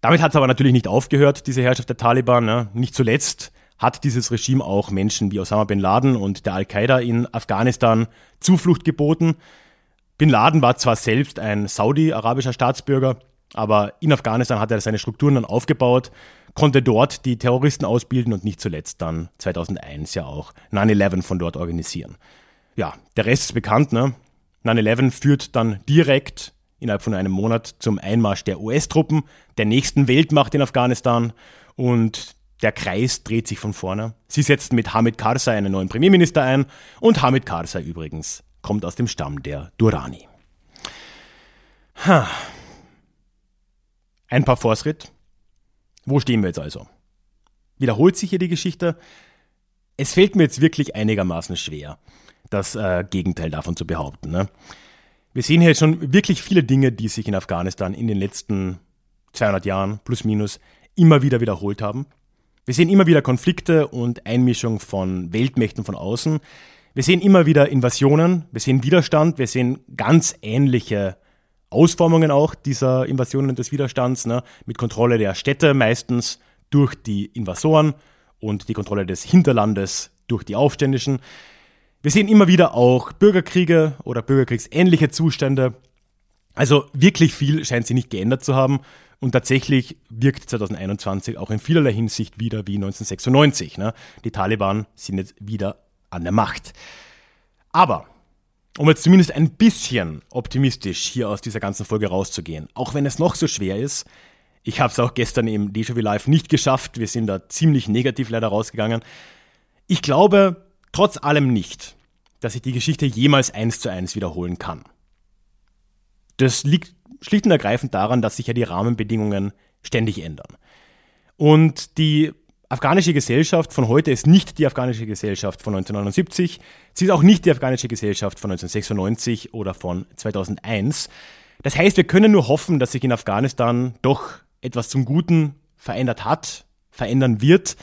Damit hat es aber natürlich nicht aufgehört, diese Herrschaft der Taliban. Ne? Nicht zuletzt hat dieses Regime auch Menschen wie Osama bin Laden und der Al-Qaida in Afghanistan Zuflucht geboten. Bin Laden war zwar selbst ein saudi-arabischer Staatsbürger, aber in Afghanistan hat er seine Strukturen dann aufgebaut, konnte dort die Terroristen ausbilden und nicht zuletzt dann 2001 ja auch 9-11 von dort organisieren. Ja, der Rest ist bekannt. Ne? 9-11 führt dann direkt innerhalb von einem Monat zum Einmarsch der US-Truppen, der nächsten Weltmacht in Afghanistan und der Kreis dreht sich von vorne. Sie setzten mit Hamid Karzai einen neuen Premierminister ein und Hamid Karzai übrigens kommt aus dem Stamm der Durrani. Ha. Ein paar Vorschritt. Wo stehen wir jetzt also? Wiederholt sich hier die Geschichte? Es fällt mir jetzt wirklich einigermaßen schwer, das äh, Gegenteil davon zu behaupten. Ne? Wir sehen hier jetzt schon wirklich viele Dinge, die sich in Afghanistan in den letzten 200 Jahren plus minus immer wieder wiederholt haben. Wir sehen immer wieder Konflikte und Einmischung von Weltmächten von außen. Wir sehen immer wieder Invasionen, wir sehen Widerstand, wir sehen ganz ähnliche Ausformungen auch dieser Invasionen des Widerstands, ne, mit Kontrolle der Städte meistens durch die Invasoren und die Kontrolle des Hinterlandes durch die Aufständischen. Wir sehen immer wieder auch Bürgerkriege oder bürgerkriegsähnliche Zustände. Also wirklich viel scheint sich nicht geändert zu haben und tatsächlich wirkt 2021 auch in vielerlei Hinsicht wieder wie 1996. Ne? Die Taliban sind jetzt wieder an der Macht. Aber um jetzt zumindest ein bisschen optimistisch hier aus dieser ganzen Folge rauszugehen, auch wenn es noch so schwer ist. Ich habe es auch gestern im Déjà-vu Live nicht geschafft. Wir sind da ziemlich negativ leider rausgegangen. Ich glaube trotz allem nicht, dass sich die Geschichte jemals eins zu eins wiederholen kann. Das liegt schlicht und ergreifend daran, dass sich ja die Rahmenbedingungen ständig ändern. Und die afghanische Gesellschaft von heute ist nicht die afghanische Gesellschaft von 1979. Sie ist auch nicht die afghanische Gesellschaft von 1996 oder von 2001. Das heißt, wir können nur hoffen, dass sich in Afghanistan doch etwas zum Guten verändert hat, verändern wird.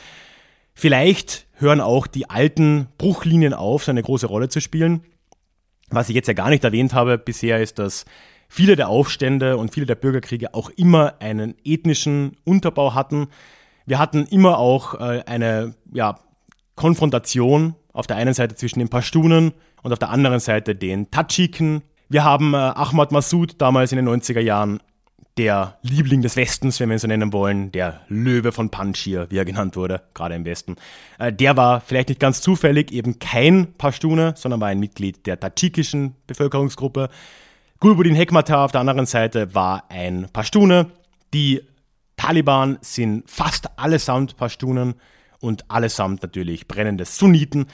Vielleicht hören auch die alten Bruchlinien auf, so eine große Rolle zu spielen. Was ich jetzt ja gar nicht erwähnt habe bisher, ist, dass viele der Aufstände und viele der Bürgerkriege auch immer einen ethnischen Unterbau hatten. Wir hatten immer auch äh, eine ja, Konfrontation auf der einen Seite zwischen den Pashtunen und auf der anderen Seite den Tadschiken. Wir haben äh, Ahmad Massoud damals in den 90er Jahren der Liebling des Westens, wenn wir ihn so nennen wollen, der Löwe von Panjshir, wie er genannt wurde, gerade im Westen. Äh, der war vielleicht nicht ganz zufällig eben kein Pashtune, sondern war ein Mitglied der tadschikischen Bevölkerungsgruppe. Gulbuddin Hekmatar auf der anderen Seite war ein Pashtune. Die Taliban sind fast allesamt Pashtunen und allesamt natürlich brennende Sunniten.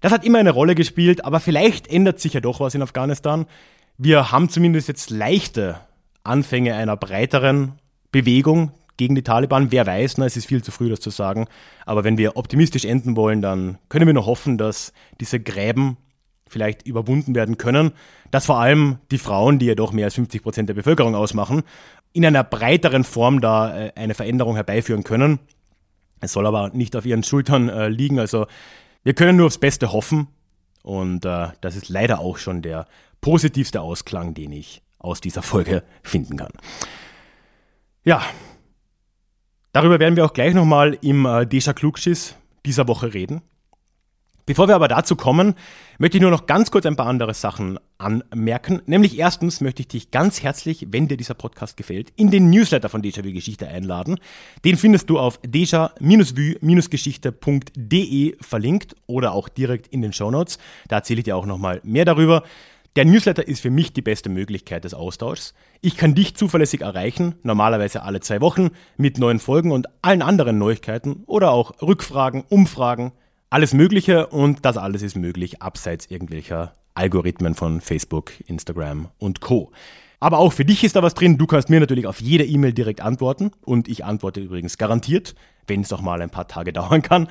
Das hat immer eine Rolle gespielt, aber vielleicht ändert sich ja doch was in Afghanistan. Wir haben zumindest jetzt leichte Anfänge einer breiteren Bewegung gegen die Taliban. Wer weiß, na, es ist viel zu früh, das zu sagen. Aber wenn wir optimistisch enden wollen, dann können wir nur hoffen, dass diese Gräben vielleicht überwunden werden können, dass vor allem die Frauen, die ja doch mehr als 50 Prozent der Bevölkerung ausmachen, in einer breiteren Form da äh, eine Veränderung herbeiführen können. Es soll aber nicht auf ihren Schultern äh, liegen. Also wir können nur aufs Beste hoffen. Und äh, das ist leider auch schon der positivste Ausklang, den ich aus dieser Folge finden kann. Ja, darüber werden wir auch gleich nochmal im äh, Deja Klugschiss dieser Woche reden. Bevor wir aber dazu kommen, möchte ich nur noch ganz kurz ein paar andere Sachen anmerken. Nämlich erstens möchte ich dich ganz herzlich, wenn dir dieser Podcast gefällt, in den Newsletter von Déjà-vu Geschichte einladen. Den findest du auf deja-vu-geschichte.de verlinkt oder auch direkt in den Show Notes. Da erzähle ich dir auch nochmal mehr darüber. Der Newsletter ist für mich die beste Möglichkeit des Austauschs. Ich kann dich zuverlässig erreichen, normalerweise alle zwei Wochen, mit neuen Folgen und allen anderen Neuigkeiten oder auch Rückfragen, Umfragen, alles Mögliche und das alles ist möglich abseits irgendwelcher Algorithmen von Facebook, Instagram und Co. Aber auch für dich ist da was drin. Du kannst mir natürlich auf jede E-Mail direkt antworten und ich antworte übrigens garantiert wenn es auch mal ein paar Tage dauern kann.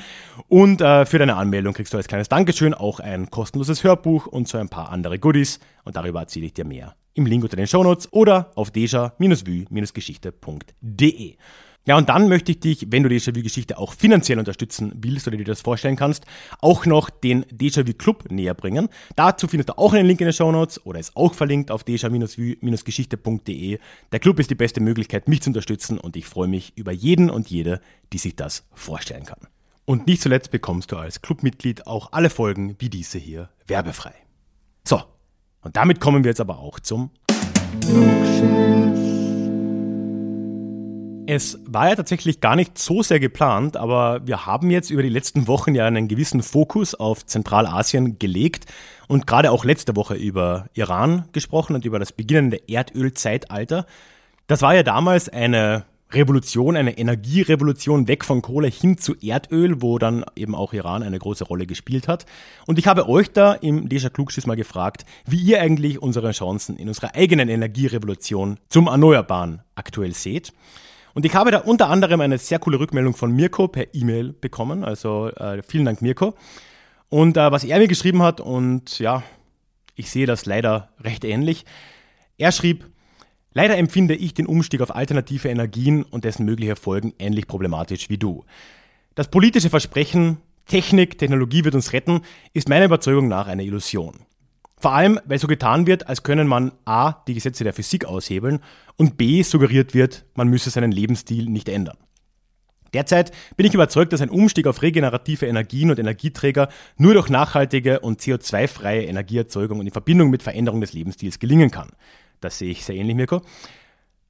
Und äh, für deine Anmeldung kriegst du als kleines Dankeschön auch ein kostenloses Hörbuch und so ein paar andere Goodies. Und darüber erzähle ich dir mehr im Link unter den Shownotes oder auf deja-vue-geschichte.de. Ja, und dann möchte ich dich, wenn du die Déjà-vu-Geschichte auch finanziell unterstützen willst oder dir das vorstellen kannst, auch noch den Déjà-vu Club näher bringen. Dazu findest du auch einen Link in den Show Notes oder ist auch verlinkt auf déjà-vu-geschichte.de. Der Club ist die beste Möglichkeit, mich zu unterstützen und ich freue mich über jeden und jede, die sich das vorstellen kann. Und nicht zuletzt bekommst du als Clubmitglied auch alle Folgen wie diese hier werbefrei. So, und damit kommen wir jetzt aber auch zum es war ja tatsächlich gar nicht so sehr geplant, aber wir haben jetzt über die letzten Wochen ja einen gewissen Fokus auf Zentralasien gelegt und gerade auch letzte Woche über Iran gesprochen und über das beginnende Erdölzeitalter. Das war ja damals eine Revolution, eine Energierevolution weg von Kohle hin zu Erdöl, wo dann eben auch Iran eine große Rolle gespielt hat. Und ich habe euch da im Deja Klugschiss mal gefragt, wie ihr eigentlich unsere Chancen in unserer eigenen Energierevolution zum Erneuerbaren aktuell seht. Und ich habe da unter anderem eine sehr coole Rückmeldung von Mirko per E-Mail bekommen. Also äh, vielen Dank, Mirko. Und äh, was er mir geschrieben hat, und ja, ich sehe das leider recht ähnlich. Er schrieb, leider empfinde ich den Umstieg auf alternative Energien und dessen mögliche Folgen ähnlich problematisch wie du. Das politische Versprechen, Technik, Technologie wird uns retten, ist meiner Überzeugung nach eine Illusion. Vor allem, weil so getan wird, als können man A, die Gesetze der Physik aushebeln und B, suggeriert wird, man müsse seinen Lebensstil nicht ändern. Derzeit bin ich überzeugt, dass ein Umstieg auf regenerative Energien und Energieträger nur durch nachhaltige und CO2-freie Energieerzeugung und in Verbindung mit Veränderung des Lebensstils gelingen kann. Das sehe ich sehr ähnlich, Mirko.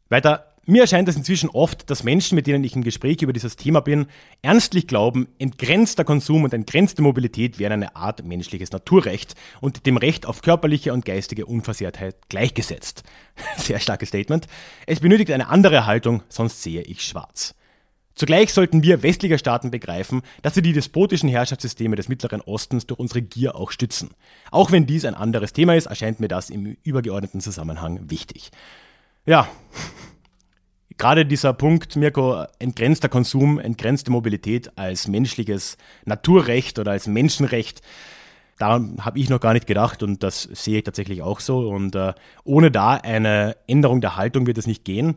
Weiter, mir erscheint es inzwischen oft, dass Menschen, mit denen ich im Gespräch über dieses Thema bin, ernstlich glauben, entgrenzter Konsum und entgrenzte Mobilität wären eine Art menschliches Naturrecht und dem Recht auf körperliche und geistige Unversehrtheit gleichgesetzt. Sehr starkes Statement. Es benötigt eine andere Haltung, sonst sehe ich schwarz. Zugleich sollten wir westliche Staaten begreifen, dass sie die despotischen Herrschaftssysteme des Mittleren Ostens durch unsere Gier auch stützen. Auch wenn dies ein anderes Thema ist, erscheint mir das im übergeordneten Zusammenhang wichtig. Ja, gerade dieser Punkt, Mirko, entgrenzter Konsum, entgrenzte Mobilität als menschliches Naturrecht oder als Menschenrecht, Daran habe ich noch gar nicht gedacht und das sehe ich tatsächlich auch so. Und äh, ohne da eine Änderung der Haltung wird es nicht gehen.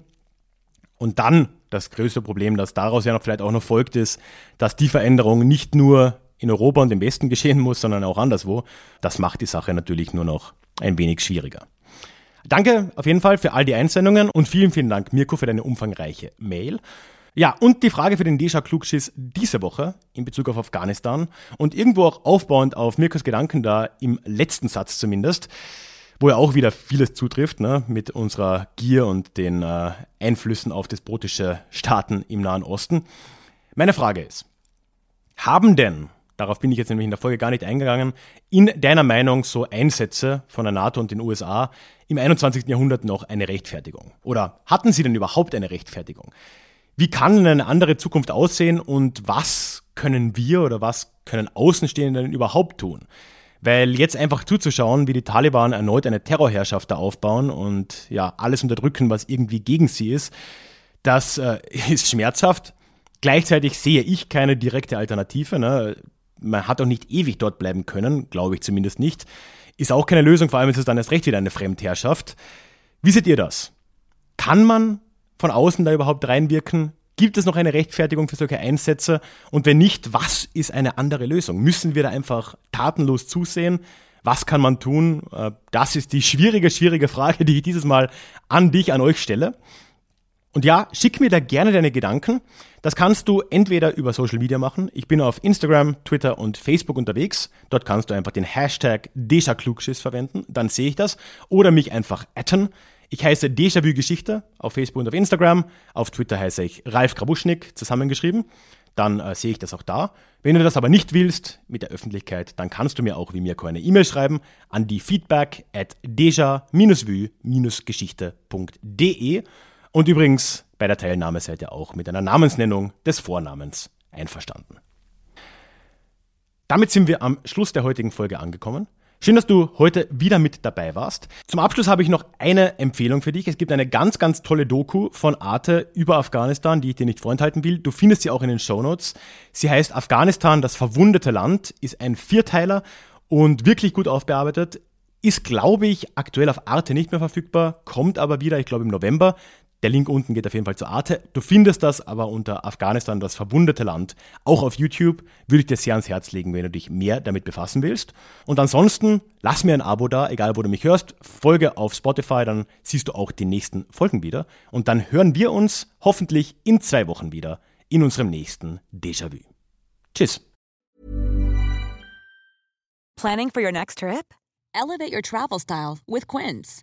Und dann das größte Problem, das daraus ja noch vielleicht auch noch folgt, ist, dass die Veränderung nicht nur in Europa und im Westen geschehen muss, sondern auch anderswo. Das macht die Sache natürlich nur noch ein wenig schwieriger. Danke auf jeden Fall für all die Einsendungen und vielen, vielen Dank, Mirko, für deine umfangreiche Mail. Ja, und die Frage für den Deja Klugschiss diese Woche in Bezug auf Afghanistan und irgendwo auch aufbauend auf Mirkos Gedanken da im letzten Satz zumindest, wo ja auch wieder vieles zutrifft, ne, mit unserer Gier und den äh, Einflüssen auf despotische Staaten im Nahen Osten. Meine Frage ist, haben denn, darauf bin ich jetzt nämlich in der Folge gar nicht eingegangen, in deiner Meinung so Einsätze von der NATO und den USA im 21. Jahrhundert noch eine Rechtfertigung? Oder hatten sie denn überhaupt eine Rechtfertigung? Wie kann eine andere Zukunft aussehen und was können wir oder was können Außenstehende denn überhaupt tun? Weil jetzt einfach zuzuschauen, wie die Taliban erneut eine Terrorherrschaft da aufbauen und ja, alles unterdrücken, was irgendwie gegen sie ist, das äh, ist schmerzhaft. Gleichzeitig sehe ich keine direkte Alternative. Ne? Man hat auch nicht ewig dort bleiben können, glaube ich zumindest nicht. Ist auch keine Lösung, vor allem ist es dann erst recht wieder eine Fremdherrschaft. Wie seht ihr das? Kann man von außen da überhaupt reinwirken? Gibt es noch eine Rechtfertigung für solche Einsätze? Und wenn nicht, was ist eine andere Lösung? Müssen wir da einfach tatenlos zusehen? Was kann man tun? Äh, das ist die schwierige, schwierige Frage, die ich dieses Mal an dich, an euch stelle. Und ja, schick mir da gerne deine Gedanken. Das kannst du entweder über Social Media machen. Ich bin auf Instagram, Twitter und Facebook unterwegs. Dort kannst du einfach den Hashtag DejaKlugschiss verwenden. Dann sehe ich das. Oder mich einfach atten. Ich heiße Déjà-vu Geschichte auf Facebook und auf Instagram. Auf Twitter heiße ich Ralf Grabuschnik zusammengeschrieben. Dann äh, sehe ich das auch da. Wenn du das aber nicht willst mit der Öffentlichkeit, dann kannst du mir auch wie Mirko eine E-Mail schreiben an die feedback at deja-vue-geschichte.de. Und übrigens bei der Teilnahme seid ihr auch mit einer Namensnennung des Vornamens einverstanden. Damit sind wir am Schluss der heutigen Folge angekommen. Schön, dass du heute wieder mit dabei warst. Zum Abschluss habe ich noch eine Empfehlung für dich. Es gibt eine ganz, ganz tolle Doku von Arte über Afghanistan, die ich dir nicht vorenthalten will. Du findest sie auch in den Show Notes. Sie heißt Afghanistan, das verwundete Land, ist ein Vierteiler und wirklich gut aufbearbeitet. Ist, glaube ich, aktuell auf Arte nicht mehr verfügbar, kommt aber wieder, ich glaube, im November. Der Link unten geht auf jeden Fall zu Arte. Du findest das aber unter Afghanistan, das verwundete Land, auch auf YouTube. Würde ich dir sehr ans Herz legen, wenn du dich mehr damit befassen willst. Und ansonsten lass mir ein Abo da, egal wo du mich hörst. Folge auf Spotify, dann siehst du auch die nächsten Folgen wieder. Und dann hören wir uns hoffentlich in zwei Wochen wieder in unserem nächsten Déjà-vu. Tschüss. Planning for your next trip? Elevate your travel style with Quince.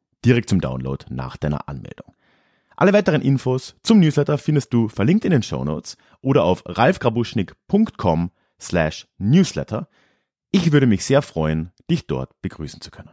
direkt zum Download nach deiner Anmeldung. Alle weiteren Infos zum Newsletter findest du verlinkt in den Show Notes oder auf ralfgrabuschnik.com slash newsletter. Ich würde mich sehr freuen, dich dort begrüßen zu können.